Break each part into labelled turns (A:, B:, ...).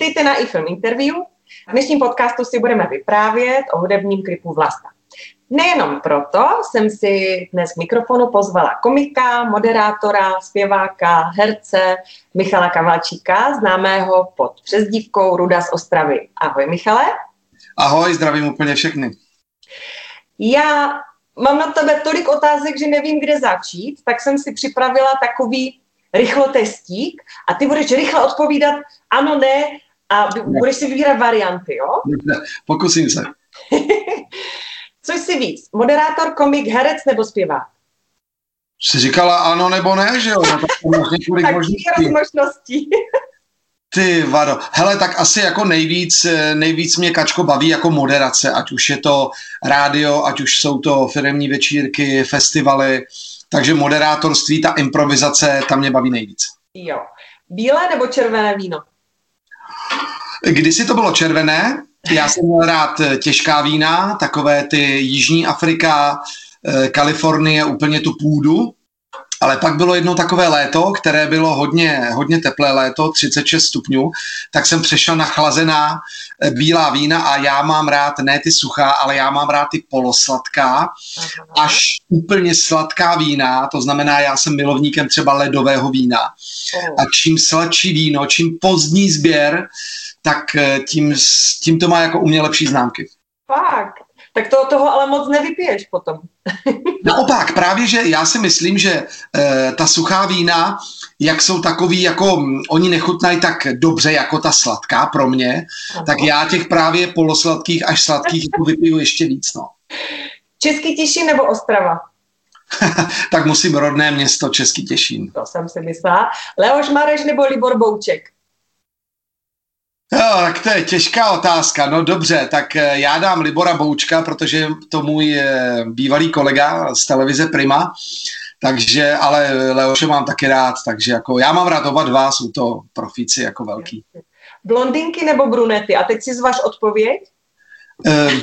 A: Vítejte na iFilm Interview. V dnešním podcastu si budeme vyprávět o hudebním klipu Vlasta. Nejenom proto jsem si dnes k mikrofonu pozvala komika, moderátora, zpěváka, herce Michala Kavalčíka, známého pod přezdívkou Ruda z Ostravy. Ahoj Michale.
B: Ahoj, zdravím úplně všechny.
A: Já mám na tebe tolik otázek, že nevím, kde začít, tak jsem si připravila takový rychlotestík a ty budeš rychle odpovídat ano, ne a budeš si vybírat varianty, jo?
B: Pokusím se.
A: Co jsi víc, moderátor, komik, herec nebo zpěvák?
B: Jsi říkala ano nebo ne, že jo? No, tak máš
A: několik možností. možností.
B: Ty vado. Hele, tak asi jako nejvíc, nejvíc mě Kačko baví jako moderace, ať už je to rádio, ať už jsou to firmní večírky, festivaly, takže moderátorství, ta improvizace, tam mě baví nejvíc.
A: Jo. Bílé nebo červené víno?
B: Kdysi to bylo červené, já jsem měl rád těžká vína, takové ty Jižní Afrika, eh, Kalifornie, úplně tu půdu, ale pak bylo jedno takové léto, které bylo hodně, hodně teplé léto, 36 stupňů, tak jsem přešel na chlazená eh, bílá vína a já mám rád ne ty suchá, ale já mám rád ty polosladká, až úplně sladká vína, to znamená, já jsem milovníkem třeba ledového vína. A čím sladší víno, čím pozdní sběr, tak eh, tím, tím to má jako u mě lepší známky.
A: Fakt tak to, toho ale moc nevypiješ potom.
B: Naopak, právě, že já si myslím, že e, ta suchá vína, jak jsou takový, jako mm, oni nechutnají tak dobře jako ta sladká pro mě, Aha. tak já těch právě polosladkých až sladkých jako vypiju ještě víc. No.
A: Český Těšín nebo Ostrava?
B: tak musím rodné město Český Těšín.
A: To jsem si myslela. Leoš Mareš nebo Libor Bouček?
B: Jo, tak to je těžká otázka. No dobře, tak eh, já dám Libora Boučka, protože to můj eh, bývalý kolega z televize Prima, takže, ale Leoše mám taky rád, takže jako já mám rád oba dva, jsou to profíci jako velký.
A: Blondinky nebo brunety? A teď si zvaž odpověď?
B: Um,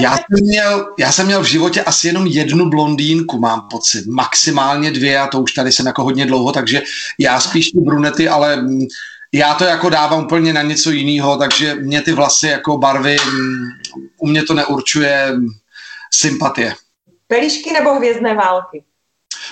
B: já jsem, měl, já jsem měl v životě asi jenom jednu blondýnku, mám pocit. Maximálně dvě a to už tady jsem jako hodně dlouho, takže já spíš ty brunety, ale mm, já to jako dávám úplně na něco jiného, takže mě ty vlasy jako barvy, mm, u mě to neurčuje sympatie.
A: Pelíšky nebo hvězdné války?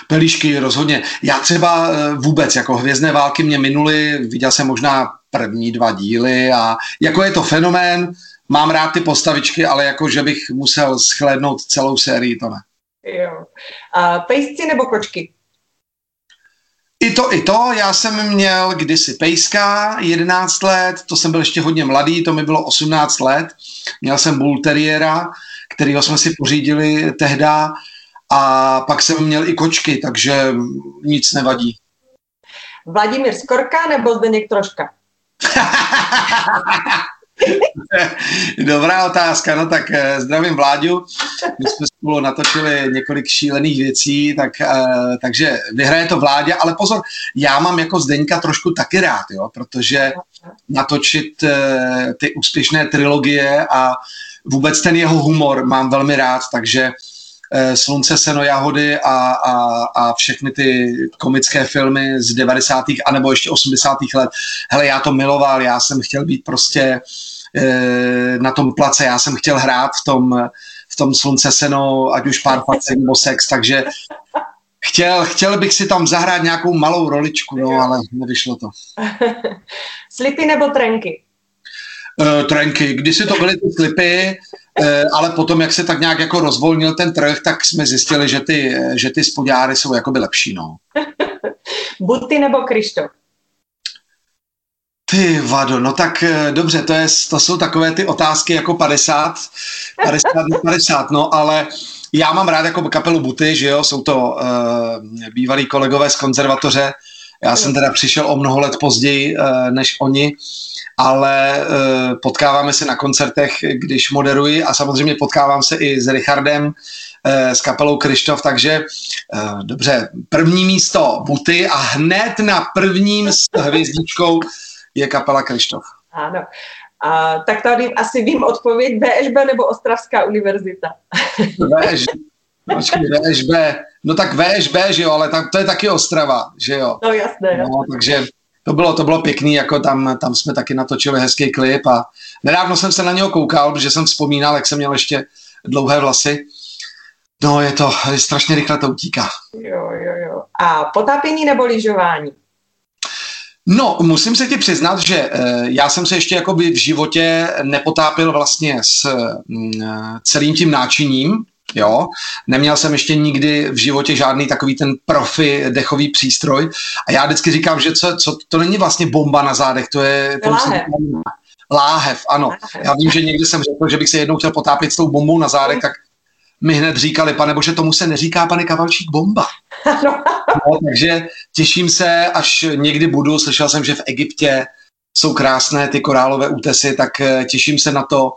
B: Pelíšky rozhodně. Já třeba eh, vůbec, jako hvězdné války mě minuly, viděl jsem možná první dva díly a jako je to fenomén, mám rád ty postavičky, ale jako, že bych musel schlédnout celou sérii, to ne.
A: Jo. A pejsci nebo kočky?
B: I to, i to. Já jsem měl kdysi pejska, 11 let, to jsem byl ještě hodně mladý, to mi bylo 18 let. Měl jsem bull terriera, kterýho jsme si pořídili tehda a pak jsem měl i kočky, takže nic nevadí.
A: Vladimír Skorka nebo Zdeněk Troška?
B: Dobrá otázka, no tak eh, zdravím Vláďu. My jsme spolu natočili několik šílených věcí, tak, eh, takže vyhraje to Vláďa, ale pozor, já mám jako Zdeňka trošku taky rád, jo, protože natočit eh, ty úspěšné trilogie a vůbec ten jeho humor mám velmi rád, takže Slunce, seno, jahody a, a, a všechny ty komické filmy z 90. anebo ještě 80. let. Hele, já to miloval, já jsem chtěl být prostě Eh, na tom place. Já jsem chtěl hrát v tom, v tom slunce seno, ať už pár facek nebo sex, takže chtěl, chtěl bych si tam zahrát nějakou malou roličku, no, ale nevyšlo to.
A: slipy nebo trenky?
B: Uh, trenky. Kdysi to byly ty slipy, uh, ale potom, jak se tak nějak jako rozvolnil ten trh, tak jsme zjistili, že ty, že ty spodňáry jsou jakoby lepší, no.
A: Buty nebo Krištof?
B: Ty vado, no tak eh, dobře, to, je, to jsou takové ty otázky jako 50, 50 50, no ale já mám rád jako kapelu Buty, že jo, jsou to uh, bývalí kolegové z konzervatoře, já jsem teda přišel o mnoho let později uh, než oni, ale uh, potkáváme se na koncertech, když moderuji a samozřejmě potkávám se i s Richardem, uh, s kapelou Krištof, takže uh, dobře, první místo Buty a hned na prvním s hvězdičkou je kapela Krištof.
A: Ano. A, tak tady asi vím odpověď VŠB nebo Ostravská univerzita.
B: VŠ, počkej, VŠB. No tak VŠB, že jo, ale tak, to je taky Ostrava, že jo.
A: No jasné.
B: No, takže to bylo, to bylo pěkný, jako tam, tam jsme taky natočili hezký klip a nedávno jsem se na něho koukal, protože jsem vzpomínal, jak jsem měl ještě dlouhé vlasy. No, je to, je strašně rychle to utíká.
A: Jo, jo, jo. A potápění nebo lyžování?
B: No, musím se ti přiznat, že uh, já jsem se ještě jakoby v životě nepotápil vlastně s uh, celým tím náčiním, jo. Neměl jsem ještě nikdy v životě žádný takový ten profi dechový přístroj a já vždycky říkám, že co, co to není vlastně bomba na zádech, to je... To
A: láhev.
B: Láhev, ano. Láhev. Já vím, že někdy jsem řekl, že bych se jednou chtěl potápět s tou bombou na zádech, tak mi hned říkali, pane bože, tomu se neříká, pane Kavalčík, bomba. No. no, takže těším se, až někdy budu, slyšel jsem, že v Egyptě jsou krásné ty korálové útesy, tak eh, těším se na to.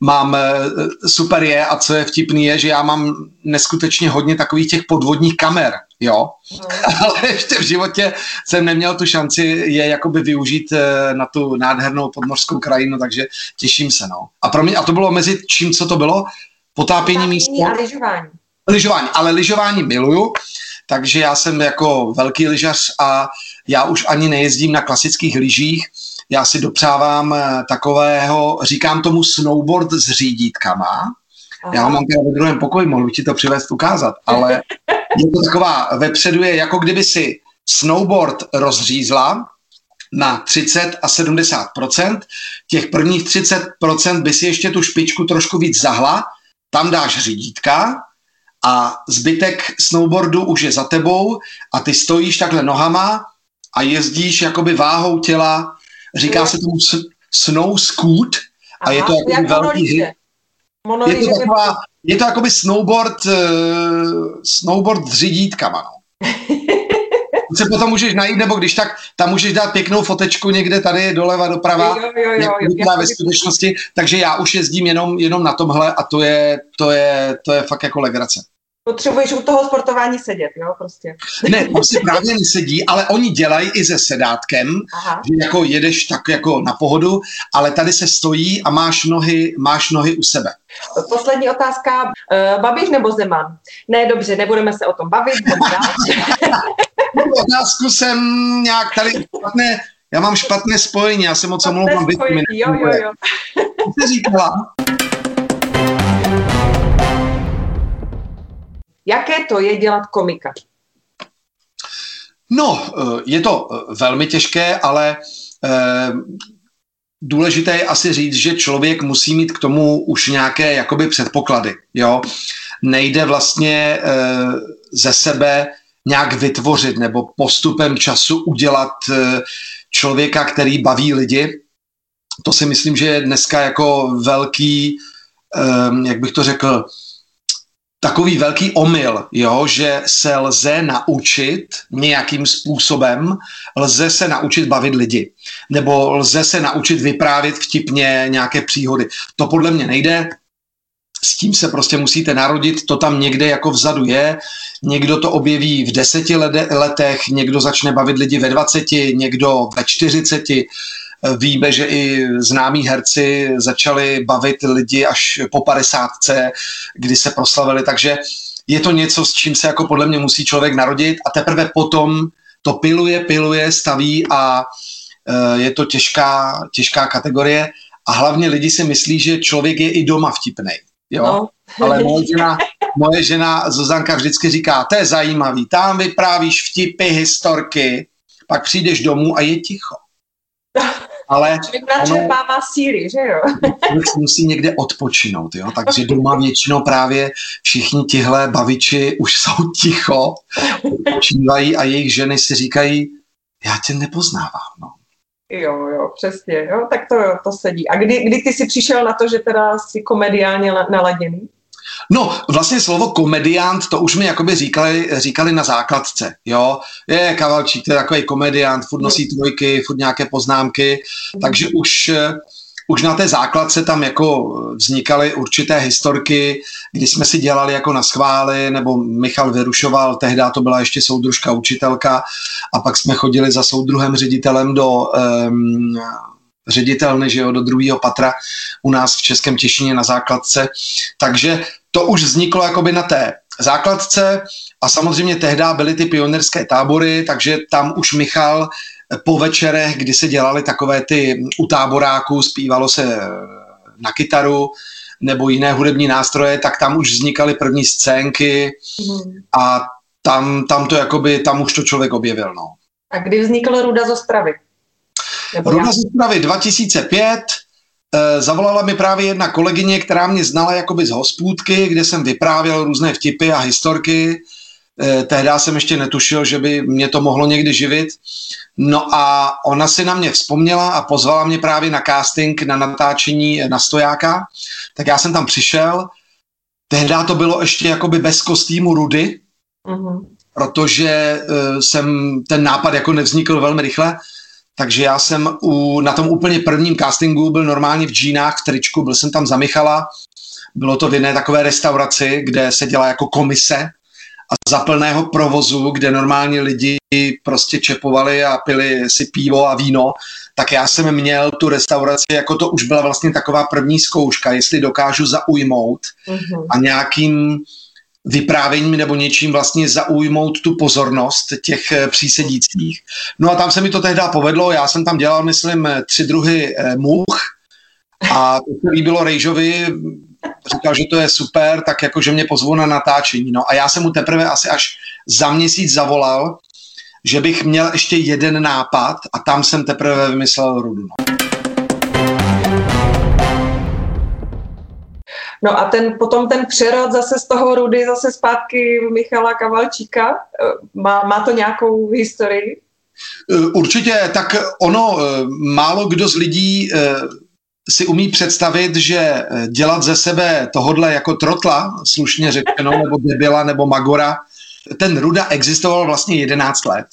B: Mám eh, super je a co je vtipný je, že já mám neskutečně hodně takových těch podvodních kamer, jo, mm. ale ještě v životě jsem neměl tu šanci je jakoby využít eh, na tu nádhernou podmořskou krajinu, takže těším se, no. A pro mě, a to bylo mezi čím, co to bylo? Potápění místo.
A: a lyžování.
B: Lyžování, ale lyžování miluju, takže já jsem jako velký lyžař a já už ani nejezdím na klasických lyžích, já si dopřávám eh, takového, říkám tomu snowboard s řídítkama, Aha. Já ho mám teda ve druhém pokoji, mohl bych ti to přivést ukázat, ale je to taková, vepředu je jako kdyby si snowboard rozřízla na 30 a 70% Těch prvních 30 by si ještě tu špičku trošku víc zahla tam dáš řídítka a zbytek snowboardu už je za tebou a ty stojíš takhle nohama a jezdíš jakoby váhou těla, říká se tomu snow scoot a Aha, je to jako velký hit. Je to, taková, je to jakoby snowboard, uh, snowboard s řídítkama. No. Se potom můžeš najít, nebo když tak, tam můžeš dát pěknou fotečku někde tady doleva, doprava, jo, jo, jo, jo, ve skutečnosti, takže já už jezdím jenom, jenom na tomhle a to je, to je, to je fakt jako legrace.
A: Potřebuješ u toho sportování sedět, jo, prostě.
B: Ne, tam si právě nesedí, ale oni dělají i se sedátkem, Aha. že jako jedeš tak jako na pohodu, ale tady se stojí a máš nohy, máš nohy u sebe.
A: Poslední otázka. Uh, Babiš nebo Zeman? Ne, dobře, nebudeme se o tom bavit.
B: otázku jsem nějak tady špatné, já mám špatné spojení, já se moc omlouvám.
A: Jo, jo, jo.
B: Co jsi říkala?
A: Jaké to je dělat komika?
B: No, eh, je to eh, velmi těžké, ale eh, důležité je asi říct, že člověk musí mít k tomu už nějaké jakoby předpoklady. Jo? Nejde vlastně ze sebe nějak vytvořit nebo postupem času udělat člověka, který baví lidi. To si myslím, že je dneska jako velký, jak bych to řekl, takový velký omyl, jo, že se lze naučit nějakým způsobem, lze se naučit bavit lidi, nebo lze se naučit vyprávět vtipně nějaké příhody. To podle mě nejde, s tím se prostě musíte narodit, to tam někde jako vzadu je, někdo to objeví v deseti letech, někdo začne bavit lidi ve dvaceti, někdo ve čtyřiceti, Víme, že i známí herci začali bavit lidi až po padesátce, kdy se proslavili, takže je to něco, s čím se jako podle mě musí člověk narodit a teprve potom to piluje, piluje, staví a e, je to těžká, těžká kategorie. A hlavně lidi si myslí, že člověk je i doma vtipnej. Jo? No. Ale moje žena, moje žena Zuzanka vždycky říká, to je zajímavý, tam vyprávíš vtipy, historky, pak přijdeš domů a je ticho.
A: ale... Načerpává síly, že jo?
B: Musí někde odpočinout, jo? Takže doma většinou právě všichni tihle baviči už jsou ticho, odpočívají a jejich ženy si říkají, já tě nepoznávám, no.
A: Jo, jo, přesně, jo, tak to, to sedí. A kdy, kdy ty jsi přišel na to, že teda jsi komediálně naladěný?
B: No, vlastně slovo komediant, to už mi jakoby říkali, říkali na základce, jo. Je Kavalčík, to je takový komediant, furt nosí trojky, furt nějaké poznámky, takže už už na té základce tam jako vznikaly určité historky, kdy jsme si dělali jako na schvály, nebo Michal vyrušoval, tehdy to byla ještě soudružka učitelka a pak jsme chodili za soudruhem ředitelem do um, ředitelny, že jo, do druhého patra u nás v Českém Těšině na základce. Takže to už vzniklo jakoby na té základce a samozřejmě tehdy byly ty pionierské tábory, takže tam už Michal po večerech, kdy se dělali takové ty u táboráků, zpívalo se na kytaru nebo jiné hudební nástroje, tak tam už vznikaly první scénky mm. a tam, tam to jakoby, tam už to člověk objevil, no.
A: A kdy vznikla Ruda z Ostravy?
B: Nebo Ruda z Ostravy 2005, e, zavolala mi právě jedna kolegyně, která mě znala jakoby z hospůdky, kde jsem vyprávěl různé vtipy a historky. E, tehdy jsem ještě netušil, že by mě to mohlo někdy živit. No a ona si na mě vzpomněla a pozvala mě právě na casting, na natáčení na stojáka. Tak já jsem tam přišel. Tehdy to bylo ještě jakoby bez kostýmu Rudy, mm-hmm. protože uh, jsem ten nápad jako nevznikl velmi rychle. Takže já jsem u, na tom úplně prvním castingu byl normálně v džínách, v tričku, byl jsem tam za Michala. Bylo to v jedné takové restauraci, kde se dělá jako komise a za plného provozu, kde normálně lidi prostě čepovali a pili si pivo a víno, tak já jsem měl tu restauraci, jako to už byla vlastně taková první zkouška, jestli dokážu zaujmout mm-hmm. a nějakým vyprávěním nebo něčím vlastně zaujmout tu pozornost těch eh, přísedících. No a tam se mi to tehdy povedlo, já jsem tam dělal, myslím, tři druhy eh, much a to se líbilo Rejžovi, říkal, že to je super, tak jako, že mě pozvou na natáčení. No a já jsem mu teprve asi až za měsíc zavolal, že bych měl ještě jeden nápad a tam jsem teprve vymyslel Rudu. No.
A: No a ten, potom ten přerod zase z toho Rudy, zase zpátky Michala Kavalčíka, eh, má, má to nějakou historii?
B: Eh, určitě, tak ono, eh, málo kdo z lidí si umí představit, že dělat ze sebe tohodle jako trotla, slušně řečeno, nebo debila, nebo magora, ten Ruda existoval vlastně 11 let.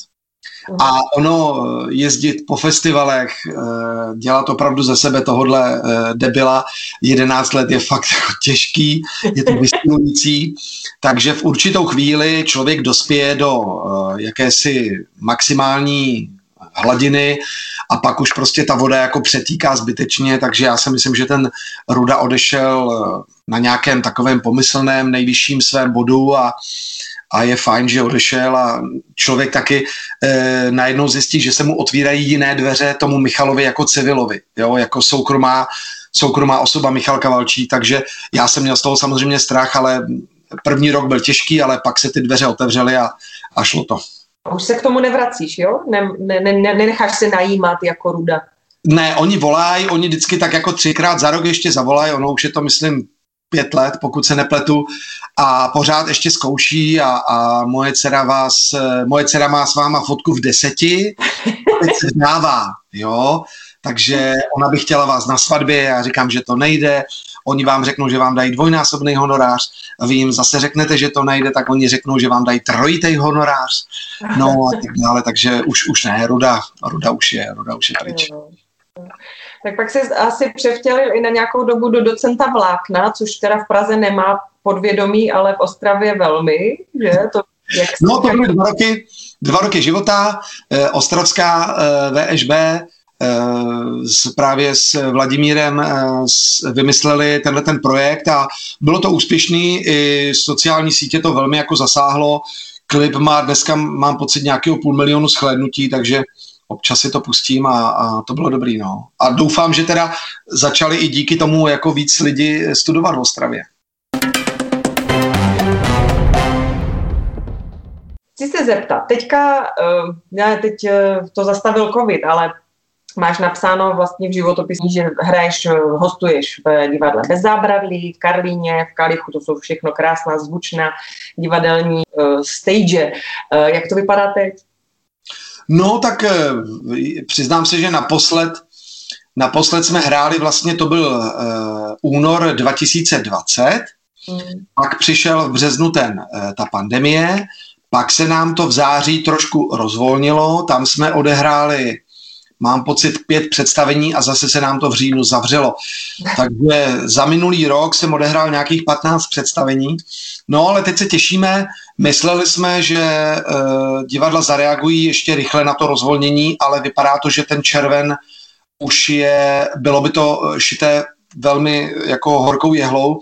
B: A ono jezdit po festivalech, eh, dělat opravdu ze sebe tohodle eh, debila 11 let je fakt jako těžký, je to vystihující, takže v určitou chvíli člověk dospěje do eh, jakési maximální hladiny a pak už prostě ta voda jako přetýká zbytečně, takže já si myslím, že ten Ruda odešel na nějakém takovém pomyslném nejvyšším svém bodu a a je fajn, že odešel a člověk taky e, najednou zjistí, že se mu otvírají jiné dveře tomu Michalovi jako civilovi, jo, jako soukromá, soukromá osoba Michal Kavalčí, takže já jsem měl z toho samozřejmě strach, ale první rok byl těžký, ale pak se ty dveře otevřely a, a šlo to.
A: A už se k tomu nevracíš, jo? Ne, ne, ne, nenecháš se najímat jako ruda.
B: Ne, oni volají, oni vždycky tak jako třikrát za rok ještě zavolají, ono už je to, myslím, pět let, pokud se nepletu, a pořád ještě zkouší a, a moje, dcera vás, moje dcera má s váma fotku v deseti, teď se dává, jo, takže ona by chtěla vás na svatbě, já říkám, že to nejde, oni vám řeknou, že vám dají dvojnásobný honorář a vy jim zase řeknete, že to nejde, tak oni řeknou, že vám dají trojitý honorář, no a tak dále, takže už, už ne, Ruda, Ruda už je, Ruda už je pryč.
A: Tak pak se asi převtělil i na nějakou dobu do docenta vlákna, což teda v Praze nemá podvědomí, ale v Ostravě velmi, že? To,
B: jak no to byly dva roky, dva roky života, eh, ostravská eh, VŠB, s, právě s Vladimírem eh, s, vymysleli tenhle ten projekt a bylo to úspěšný, i sociální sítě to velmi jako zasáhlo, klip má dneska, mám pocit, nějakého půl milionu shlédnutí, takže občas si to pustím a, a to bylo dobrý, no. A doufám, že teda začali i díky tomu jako víc lidi studovat v Ostravě.
A: Chci se zeptat, teďka, uh, ne, teď to zastavil covid, ale máš napsáno vlastně v životopisu, že hraješ, hostuješ v divadle Bez zábradlí, v Karlíně, v Kalichu, to jsou všechno krásná, zvučná divadelní uh, stage. Uh, jak to vypadá teď?
B: No, tak eh, přiznám se, že naposled, naposled jsme hráli, vlastně to byl uh, únor 2020, mm. pak přišel v březnu ten, uh, ta pandemie, pak se nám to v září trošku rozvolnilo, tam jsme odehráli mám pocit pět představení a zase se nám to v říjnu zavřelo. Takže za minulý rok jsem odehrál nějakých 15 představení. No ale teď se těšíme. Mysleli jsme, že uh, divadla zareagují ještě rychle na to rozvolnění, ale vypadá to, že ten červen už je, bylo by to šité velmi jako horkou jehlou,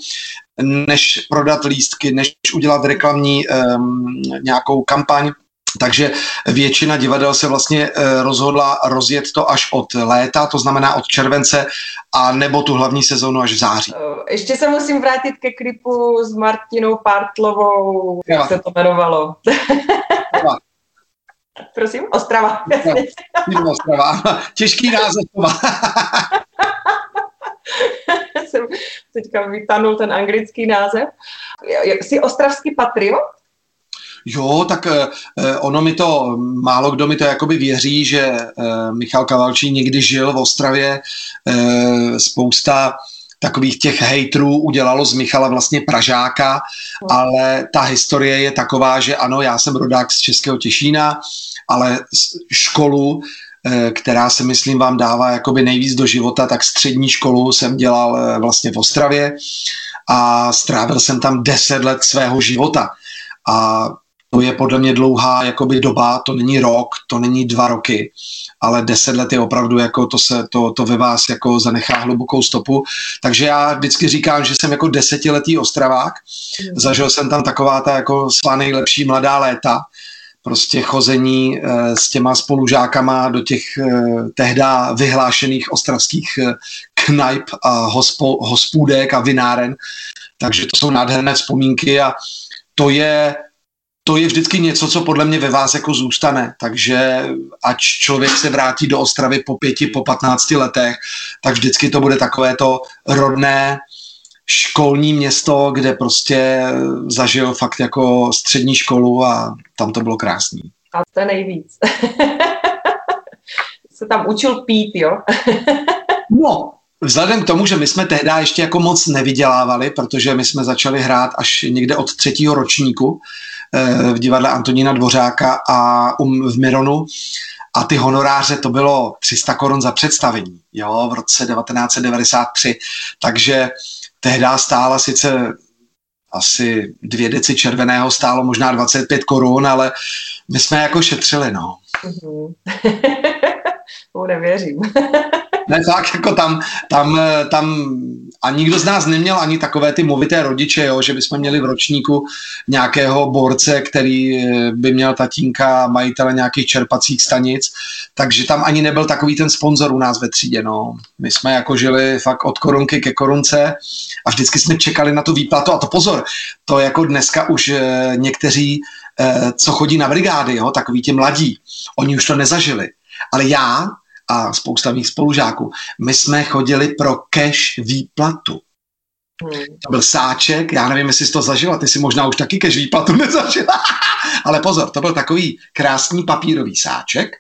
B: než prodat lístky, než udělat reklamní um, nějakou kampaň, Takže většina divadel se vlastně eh, rozhodla rozjet to až od léta, to znamená od července, a nebo tu hlavní sezónu až v září.
A: Eh, ještě se musím vrátit ke klipu s Martinou Partlovou, jak se to jmenovalo. Prosím, Ostrava.
B: Ostrava. Ostrava. Těžký název.
A: jsem teďka vytanul ten anglický název. Jsi ostravský patriot?
B: Jo, tak eh, eh, ono mi to, málo kdo mi to jakoby věří, že eh, Michal Kavalčí někdy žil v Ostravě. Spousta takových těch hejtrů udělalo z Michala vlastně Pražáka, no. ale ta historie je taková, že ano, já jsem rodák z Českého Těšína, ale školu, která se myslím vám dává jakoby nejvíc do života, tak střední školu jsem dělal vlastně v Ostravě a strávil jsem tam deset let svého života. A to je podle mě dlouhá jakoby doba, to není rok, to není dva roky, ale deset let je opravdu jako to se, to, to ve vás jako zanechá hlubokou stopu. Takže já vždycky říkám, že jsem jako desetiletý ostravák, mm. zažil jsem tam taková ta jako svá nejlepší mladá léta, prostě chození e, s těma spolužákama do těch e, tehda vyhlášených ostravských e, knajp a hospo, hospůdek a vináren. Takže to jsou nádherné vzpomínky a to je to je vždycky něco, co podle mě ve vás jako zůstane. Takže ať člověk se vrátí do Ostravy po pěti, po patnácti letech, tak vždycky to bude takové to rodné školní město, kde prostě zažil fakt jako střední školu a tam to bylo krásný.
A: A to je nejvíc. se tam učil pít, jo?
B: no, Vzhledem k tomu, že my jsme tehdy ještě jako moc nevydělávali, protože my jsme začali hrát až někde od třetího ročníku, v divadle Antonína Dvořáka a um, v Mironu a ty honoráře to bylo 300 korun za představení, jo, v roce 1993, takže tehdy stála sice asi dvě deci červeného stálo možná 25 korun, ale my jsme jako šetřili, no. Mm-hmm.
A: nevěřím.
B: ne, tak jako tam, tam, tam a nikdo z nás neměl ani takové ty movité rodiče, jo, že bychom měli v ročníku nějakého borce, který eh, by měl tatínka, majitele nějakých čerpacích stanic, takže tam ani nebyl takový ten sponzor u nás ve třídě, no. My jsme jako žili fakt od korunky ke korunce a vždycky jsme čekali na tu výplatu a to pozor, to jako dneska už eh, někteří, eh, co chodí na brigády, jo, takový ti mladí, oni už to nezažili. Ale já a spousta mých spolužáků, my jsme chodili pro cash výplatu. Hmm. To byl sáček, já nevím, jestli jsi to zažila, ty si možná už taky cash výplatu nezažila. Ale pozor, to byl takový krásný papírový sáček,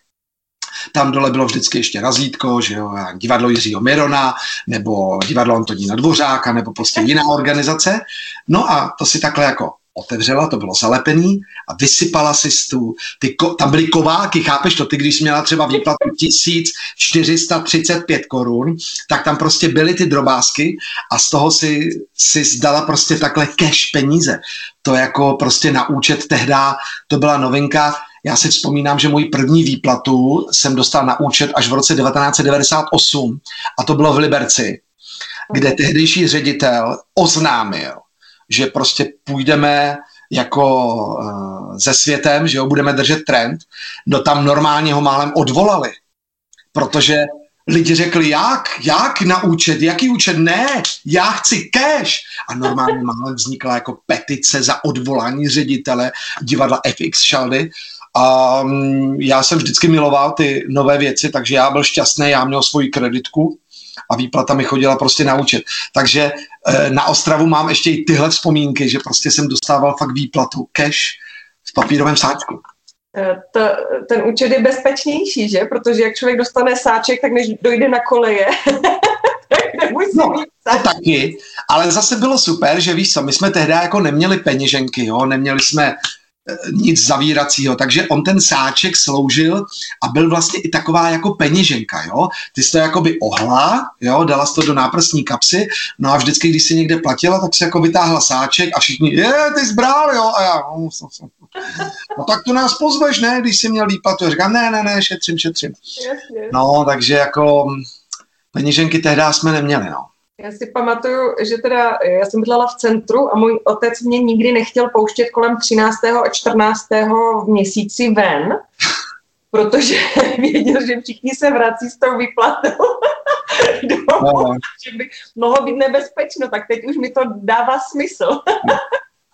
B: tam dole bylo vždycky ještě razítko, že jo, divadlo Jiřího Mirona, nebo divadlo Antonína Dvořáka, nebo prostě jiná organizace. No a to si takhle jako otevřela, to bylo zalepený a vysypala si tu, ty, tam byly kováky, chápeš to, ty když jsi měla třeba výplatu 1435 korun, tak tam prostě byly ty drobásky a z toho si, si zdala prostě takhle cash peníze. To jako prostě na účet tehda, to byla novinka, já si vzpomínám, že můj první výplatu jsem dostal na účet až v roce 1998 a to bylo v Liberci, kde tehdejší ředitel oznámil, že prostě půjdeme jako uh, se světem, že jo, budeme držet trend, no tam normálně ho málem odvolali, protože lidi řekli, jak, jak na účet, jaký účet, ne, já chci cash. A normálně málem vznikla jako petice za odvolání ředitele divadla FX Šaldy. A um, já jsem vždycky miloval ty nové věci, takže já byl šťastný, já měl svoji kreditku a výplata mi chodila prostě na účet. Takže eh, na Ostravu mám ještě i tyhle vzpomínky, že prostě jsem dostával fakt výplatu cash v papírovém sáčku.
A: Eh, to, ten účet je bezpečnější, že? Protože jak člověk dostane sáček, tak než dojde na koleje,
B: no, to taky, ale zase bylo super, že víš co, my jsme tehdy jako neměli peněženky, jo, neměli jsme nic zavíracího, takže on ten sáček sloužil a byl vlastně i taková jako peněženka, jo. Ty jsi to jakoby ohla, jo, dala jsi to do náprstní kapsy, no a vždycky, když si někde platila, tak si jako vytáhla sáček a všichni, je, ty jsi brál, jo, a já, no, no tak to nás pozveš, ne, když jsi měl výplatu. A říkám, ne, ne, ne, šetřím, šetřím. No, takže jako peněženky tehdy jsme neměli, no.
A: Já si pamatuju, že teda já jsem bydlela v centru a můj otec mě nikdy nechtěl pouštět kolem 13. a 14. v měsíci ven, protože věděl, že všichni se vrací s tou výplatou domů, no. že by mohlo být nebezpečno, tak teď už mi to dává smysl.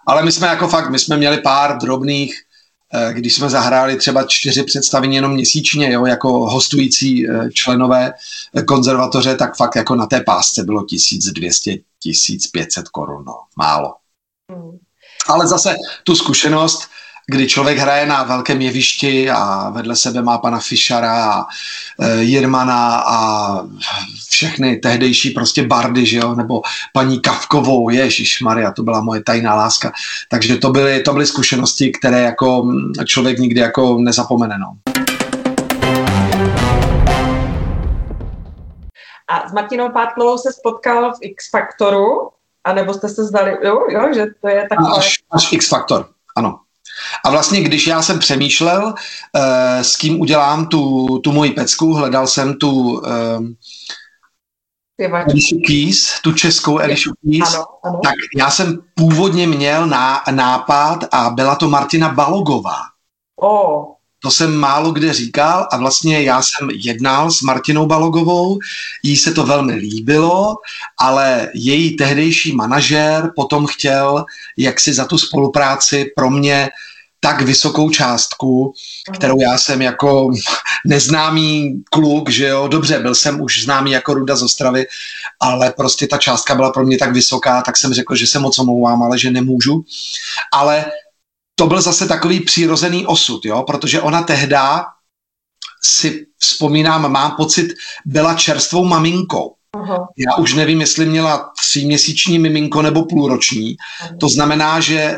B: Ale my jsme jako fakt, my jsme měli pár drobných Eh, když jsme zahráli třeba čtyři představení jenom měsíčně, jo, jako hostující eh, členové konzervatoře, tak fakt jako na té pásce bylo 1200, 1500 korun, no, málo. Hmm. Ale zase tu zkušenost, kdy člověk hraje na velkém jevišti a vedle sebe má pana Fischera a e, Jirmana a všechny tehdejší prostě bardy, že jo, nebo paní Kavkovou, Ježíš Maria, to byla moje tajná láska. Takže to byly, to byly zkušenosti, které jako člověk nikdy jako nezapomene, no.
A: A s Martinou Pátlovou se spotkal v X Factoru, anebo jste se zdali, jo, jo, že to je takové...
B: Až, až X Factor, ano. A vlastně, když já jsem přemýšlel, uh, s kým udělám tu, tu moji pecku, hledal jsem tu uh, Elišu Keys, tu českou Elišu Keys, ano, ano. tak já jsem původně měl ná, nápad a byla to Martina Balogová.
A: Oh.
B: To jsem málo kde říkal a vlastně já jsem jednal s Martinou Balogovou, jí se to velmi líbilo, ale její tehdejší manažér potom chtěl jak si za tu spolupráci pro mě tak vysokou částku, kterou já jsem jako neznámý kluk, že jo, dobře, byl jsem už známý jako Ruda z Ostravy, ale prostě ta částka byla pro mě tak vysoká, tak jsem řekl, že se moc omlouvám, ale že nemůžu. Ale to byl zase takový přirozený osud, jo, protože ona tehda si vzpomínám, mám pocit, byla čerstvou maminkou. Aha. Já už nevím, jestli měla tříměsíční miminko nebo půlroční. To znamená, že e,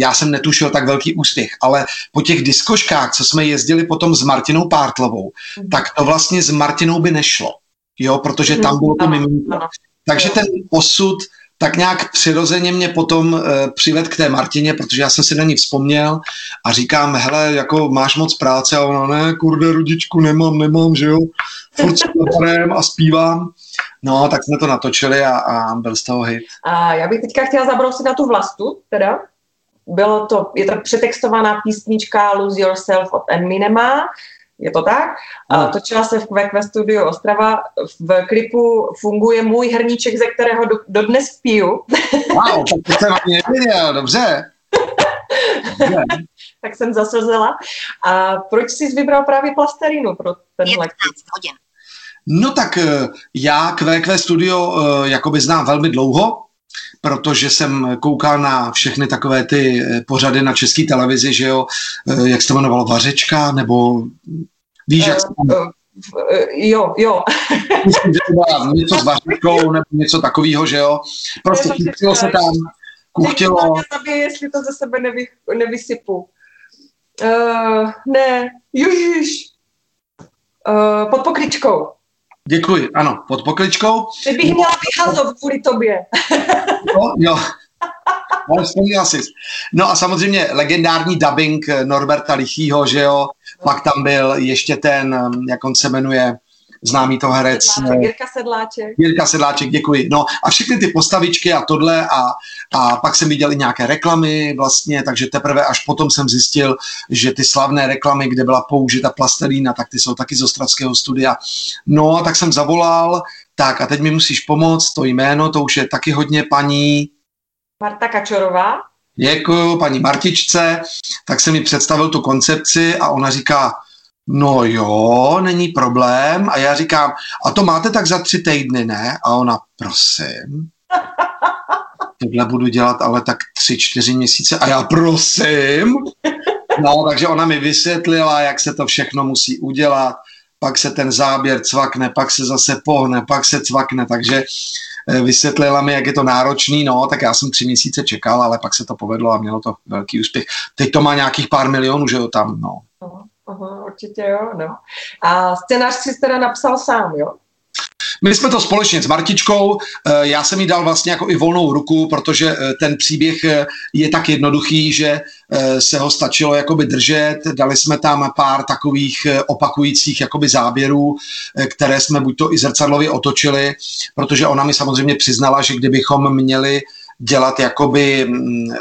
B: já jsem netušil tak velký úspěch, ale po těch diskoškách, co jsme jezdili potom s Martinou Pártlovou, Aha. tak to vlastně s Martinou by nešlo, jo, protože tam bylo to miminko. Takže ten osud tak nějak přirozeně mě potom e, přived k té Martině, protože já jsem si na ní vzpomněl a říkám, hele, jako máš moc práce a ona, ne, kurde, rudičku, nemám, nemám, že jo, furt a zpívám. No, tak jsme to natočili a, a byl z toho hit.
A: A já bych teďka chtěla zabrousit na tu vlastu, teda. Bylo to, je to přetextovaná písnička Lose Yourself od Eminema, je to tak? A točila se v QQ Studio Ostrava. V klipu funguje můj hrníček, ze kterého do, dodnes piju.
B: Wow, tak to jsem ani nevěděl, dobře.
A: dobře. tak jsem zaslzela. A proč jsi vybral právě plasterinu pro tenhle klip? hodin.
B: No tak eh, já QQ Studio eh, jakoby znám velmi dlouho, protože jsem koukal na všechny takové ty eh, pořady na české televizi, že jo, jak se to jmenovalo, Vařečka, nebo víš, jak se uh,
A: Jo, jo.
B: Myslím, že to byla něco s vařečkou nebo něco takového, že jo. Prostě kuchtilo se tam, kuchtilo.
A: Zabije, jestli to ze sebe nevy, nevysypu. Uh, ne, Ježíš. Uh, pod pokličkou.
B: Děkuji, ano, pod pokličkou.
A: Ty bych měla vyhazov kvůli tobě.
B: no, jo. Vzpomněl jsi. No a samozřejmě legendární dubbing Norberta Lichýho, že jo, pak tam byl ještě ten, jak on se jmenuje, známý to herec.
A: Sedláček, eh, Jirka Sedláček.
B: Jirka Sedláček, děkuji. No a všechny ty postavičky a tohle a, a pak jsem viděl i nějaké reklamy vlastně, takže teprve až potom jsem zjistil, že ty slavné reklamy, kde byla použita plastelína, tak ty jsou taky z Ostravského studia. No a tak jsem zavolal, tak a teď mi musíš pomoct, to jméno, to už je taky hodně paní...
A: Marta Kačorová.
B: Děkuji paní Martičce, tak jsem mi představil tu koncepci a ona říká, no jo, není problém. A já říkám, a to máte tak za tři týdny, ne? A ona, prosím. Tohle budu dělat ale tak tři, čtyři měsíce. A já, prosím. No, takže ona mi vysvětlila, jak se to všechno musí udělat. Pak se ten záběr cvakne, pak se zase pohne, pak se cvakne. Takže eh, vysvětlila mi, jak je to náročný, no, tak já jsem tři měsíce čekal, ale pak se to povedlo a mělo to velký úspěch. Teď to má nějakých pár milionů, že jo, tam, no.
A: Aha, určitě jo, no. A scénář si teda napsal sám, jo?
B: My jsme to společně s Martičkou, eh, já jsem jí dal vlastně jako i volnou ruku, protože eh, ten příběh eh, je tak jednoduchý, že se ho stačilo jakoby držet. Dali jsme tam pár takových opakujících jakoby záběrů, které jsme buď to i zrcadlově otočili, protože ona mi samozřejmě přiznala, že kdybychom měli dělat jakoby mm, eh,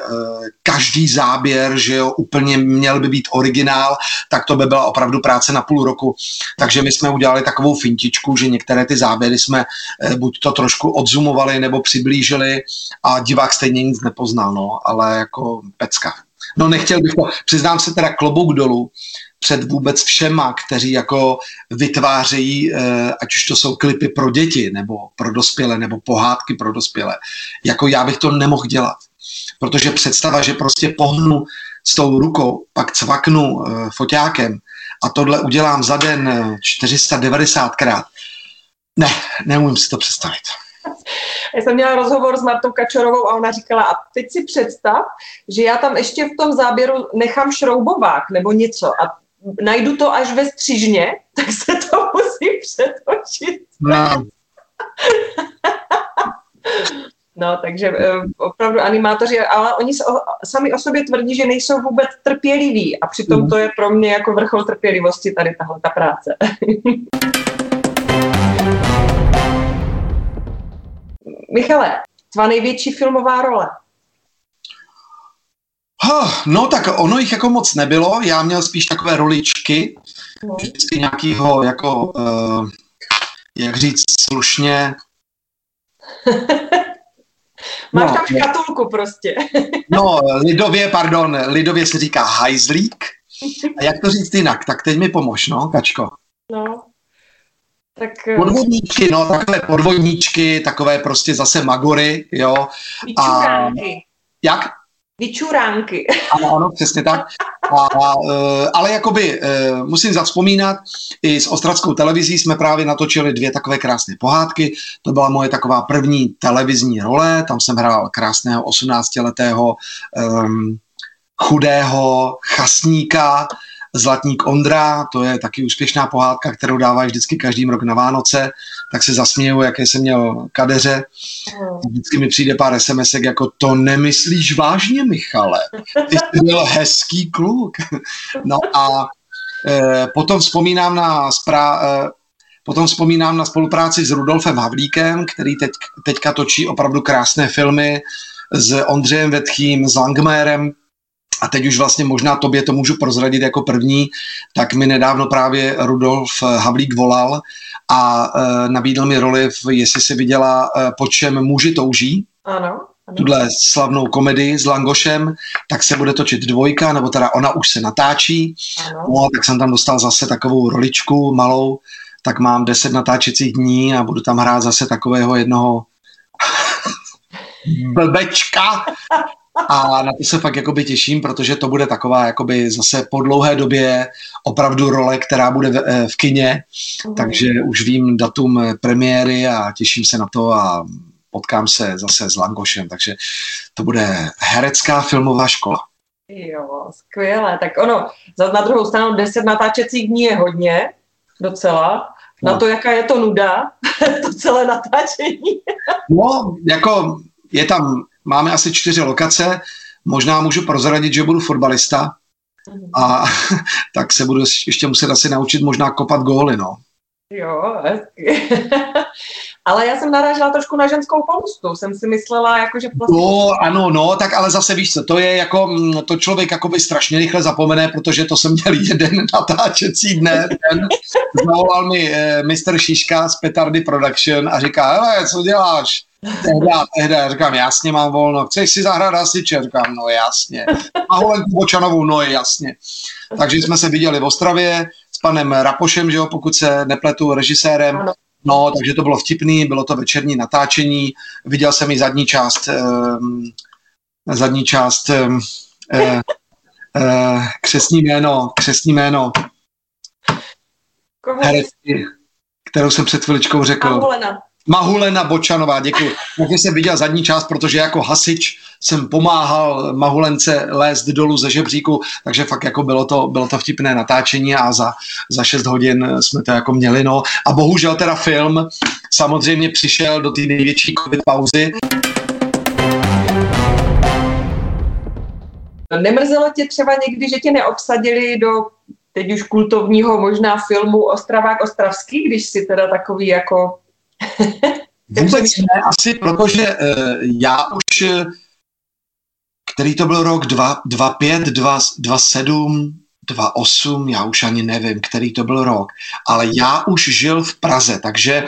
B: každý záběr, že jo, úplně měl by být originál, tak to by byla opravdu práce na půl roku. Takže my jsme udělali takovou fintičku, že některé ty záběry jsme eh, buď to trošku odzumovali nebo přiblížili a divák stejně nic nepoznal, no, ale jako pecka. No nechtěl bych to, přiznám se teda klobouk dolů, před vůbec všema, kteří jako vytvářejí, eh, ať už to jsou klipy pro děti, nebo pro dospělé, nebo pohádky pro dospělé. Jako já bych to nemohl dělat. Protože představa, že prostě pohnu s tou rukou, pak cvaknu eh, foťákem a tohle udělám za den 490krát. Eh, ne, neumím si to představit.
A: Já jsem měla rozhovor s Martou Kačorovou a ona říkala, a teď si představ, že já tam ještě v tom záběru nechám šroubovák nebo něco a najdu to až ve střížně, tak se to musí přetočit. No. No, takže eh, opravdu animátoři, ale oni sami o sobě tvrdí, že nejsou vůbec trpěliví a přitom to je pro mě jako vrchol trpělivosti tady tahle ta práce. Michale, tvá největší filmová role?
B: No tak ono jich jako moc nebylo, já měl spíš takové roličky, no. vždycky nějakýho jako, uh, jak říct slušně.
A: Máš no, tam škatulku prostě.
B: no, lidově, pardon, lidově se říká hajzlík. A jak to říct jinak? Tak teď mi pomož, no, Kačko.
A: No, tak... Eh,
B: podvodníčky, no, takové podvodníčky, takové prostě zase magory, jo.
A: A,
B: jak?
A: Vyčuránky.
B: Ano, ano, přesně tak. A, e, ale jakoby e, musím zavzpomínat, i s Ostrackou televizí jsme právě natočili dvě takové krásné pohádky. To byla moje taková první televizní role, tam jsem hrál krásného 18-letého um, chudého chasníka, Zlatník Ondra, to je taky úspěšná pohádka, kterou dávají vždycky každý rok na Vánoce, tak se zasměju, jaké jsem měl kadeře. Vždycky mi přijde pár sms jako to nemyslíš vážně, Michale. Ty jsi byl hezký kluk. No a e, potom vzpomínám na sprá, e, Potom vzpomínám na spolupráci s Rudolfem Havlíkem, který teď, teďka točí opravdu krásné filmy s Ondřejem Vetchým, s Langmérem, a teď už vlastně možná tobě to můžu prozradit jako první, tak mi nedávno právě Rudolf Havlík volal a e, nabídl mi roli, v, jestli si viděla, e, po čem muži touží.
A: Ano.
B: Tuhle slavnou komedii s Langošem, tak se bude točit dvojka, nebo teda ona už se natáčí. Ano. No, tak jsem tam dostal zase takovou roličku malou, tak mám deset natáčecích dní a budu tam hrát zase takového jednoho blbečka, a na to se fakt jakoby těším, protože to bude taková jakoby zase po dlouhé době opravdu role, která bude v, eh, v kině, mm. takže už vím datum premiéry a těším se na to a potkám se zase s Langošem, takže to bude herecká filmová škola.
A: Jo, skvěle. Tak ono, za na druhou stranu 10 natáčecích dní je hodně, docela. Na no. to, jaká je to nuda, to celé natáčení.
B: no, jako je tam máme asi čtyři lokace, možná můžu prozradit, že budu fotbalista a tak se budu ještě muset asi naučit možná kopat góly, no.
A: Jo, ale já jsem narážela trošku na ženskou pomstu. Jsem si myslela, jako, že
B: vlastně... No, ano, no, tak ale zase víš co, to je jako, mm, to člověk jakoby strašně rychle zapomene, protože to jsem měl jeden natáčecí dne, ten zavolal mi eh, Mr. Šiška z Petardy Production a říká, hele, co děláš? Tehda, tehda, říkám, jasně mám volno, chceš si zahrát hasiče? Říkám, no jasně. A Holenku Bočanovou, no jasně. Takže jsme se viděli v Ostravě s panem Rapošem, že jo, pokud se nepletu, režisérem. Ano. No, takže to bylo vtipný, bylo to večerní natáčení, viděl jsem i zadní část, um, zadní část um, uh, uh, křesní jméno, křesní jméno kterou jsem před chviličkou řekl.
A: Mahulena
B: Bočanová, děkuji. Takže jsem viděl zadní část, protože jako hasič jsem pomáhal Mahulence lézt dolů ze žebříku, takže fakt jako bylo to, bylo to vtipné natáčení a za, za 6 hodin jsme to jako měli, no. A bohužel teda film samozřejmě přišel do té největší covid pauzy.
A: Nemrzelo tě třeba někdy, že tě neobsadili do teď už kultovního možná filmu Ostravák Ostravský, když si teda takový jako...
B: Vůbec ne, asi protože uh, já už, který to byl rok 25, 27, 28, já už ani nevím, který to byl rok, ale já už žil v Praze, takže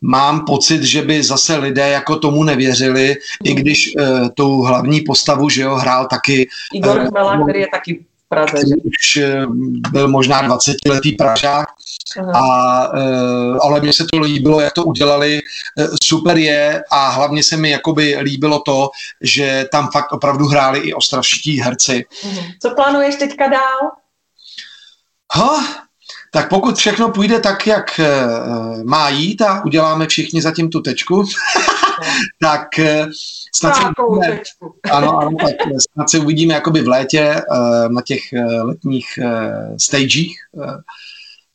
B: mám pocit, že by zase lidé jako tomu nevěřili, i když uh, tu hlavní postavu, že jo, hrál taky...
A: Igor uh, Chmela, který je taky Praze, že?
B: Už uh, byl možná 20-letý Pražák, a, uh, ale mně se to líbilo, jak to udělali. Uh, super je a hlavně se mi jakoby líbilo to, že tam fakt opravdu hráli i ostravští herci.
A: Mhm. Co plánuješ teďka dál?
B: Ha, tak pokud všechno půjde tak, jak eh, má jít a uděláme všichni zatím tu tečku, tak eh, snad se, uvidíme, ano, ano, tak eh, snad se uvidíme jakoby v létě na těch letních stagech,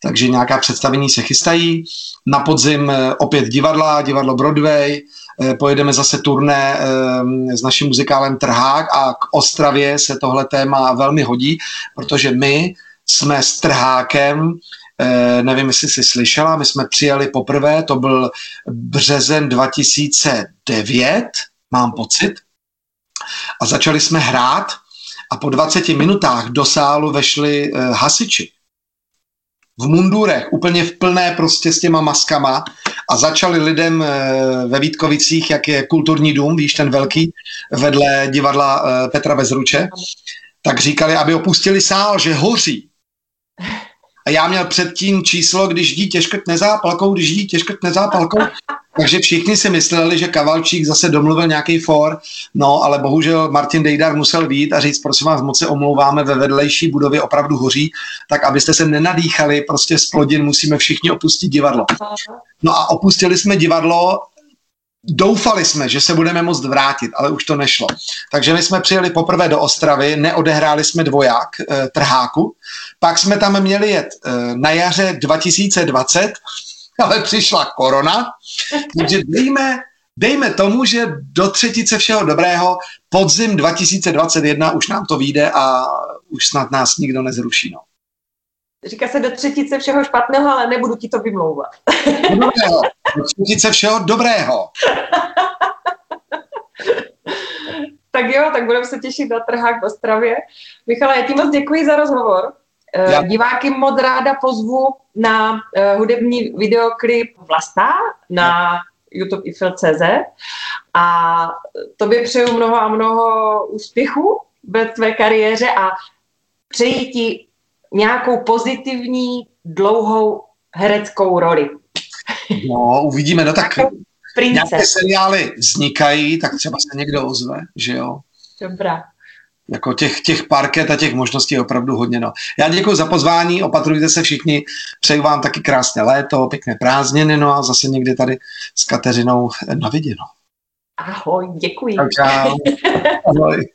B: takže nějaká představení se chystají. Na podzim opět divadla, divadlo Broadway, pojedeme zase turné s naším muzikálem Trhák a k Ostravě se tohle téma velmi hodí, protože my jsme s Trhákem, eh, nevím, jestli jsi slyšela, my jsme přijeli poprvé, to byl březen 2009, mám pocit, a začali jsme hrát a po 20 minutách do sálu vešli eh, hasiči v mundurech, úplně v plné prostě s těma maskama a začali lidem eh, ve Vítkovicích, jak je kulturní dům, víš, ten velký, vedle divadla Petra Bezruče, tak říkali, aby opustili sál, že hoří. A já měl předtím číslo, když dítě škrtne zápalkou, když dítě škrtne zápalkou. Takže všichni si mysleli, že Kavalčík zase domluvil nějaký for, no ale bohužel Martin Dejdar musel vít a říct, prosím vás, moc se omlouváme, ve vedlejší budově opravdu hoří, tak abyste se nenadýchali prostě z plodin, musíme všichni opustit divadlo. No a opustili jsme divadlo Doufali jsme, že se budeme moct vrátit, ale už to nešlo. Takže my jsme přijeli poprvé do Ostravy, neodehráli jsme dvoják e, trháku, pak jsme tam měli jet e, na jaře 2020, ale přišla korona, takže dejme, dejme tomu, že do třetice všeho dobrého podzim 2021 už nám to vyjde a už snad nás nikdo nezruší. No.
A: Říká se do třetice všeho špatného, ale nebudu ti to vymlouvat.
B: Dobrého. Do třetice všeho dobrého.
A: tak jo, tak budeme se těšit na trhák v Ostravě. Michale, já ti moc děkuji za rozhovor. Eh, já. Diváky moc ráda pozvu na uh, hudební videoklip Vlasta na YouTube ifil.cz a tobě přeju mnoho a mnoho úspěchu ve tvé kariéře a přeji ti nějakou pozitivní, dlouhou hereckou roli.
B: No, uvidíme, no tak nějaké seriály vznikají, tak třeba se někdo ozve, že jo?
A: Dobrá.
B: Jako těch, těch parket a těch možností je opravdu hodně. No. Já děkuji za pozvání, opatrujte se všichni, přeju vám taky krásné léto, pěkné prázdniny, no a zase někdy tady s Kateřinou na viděno.
A: Ahoj, děkuji.
B: Čau, čau. Ahoj.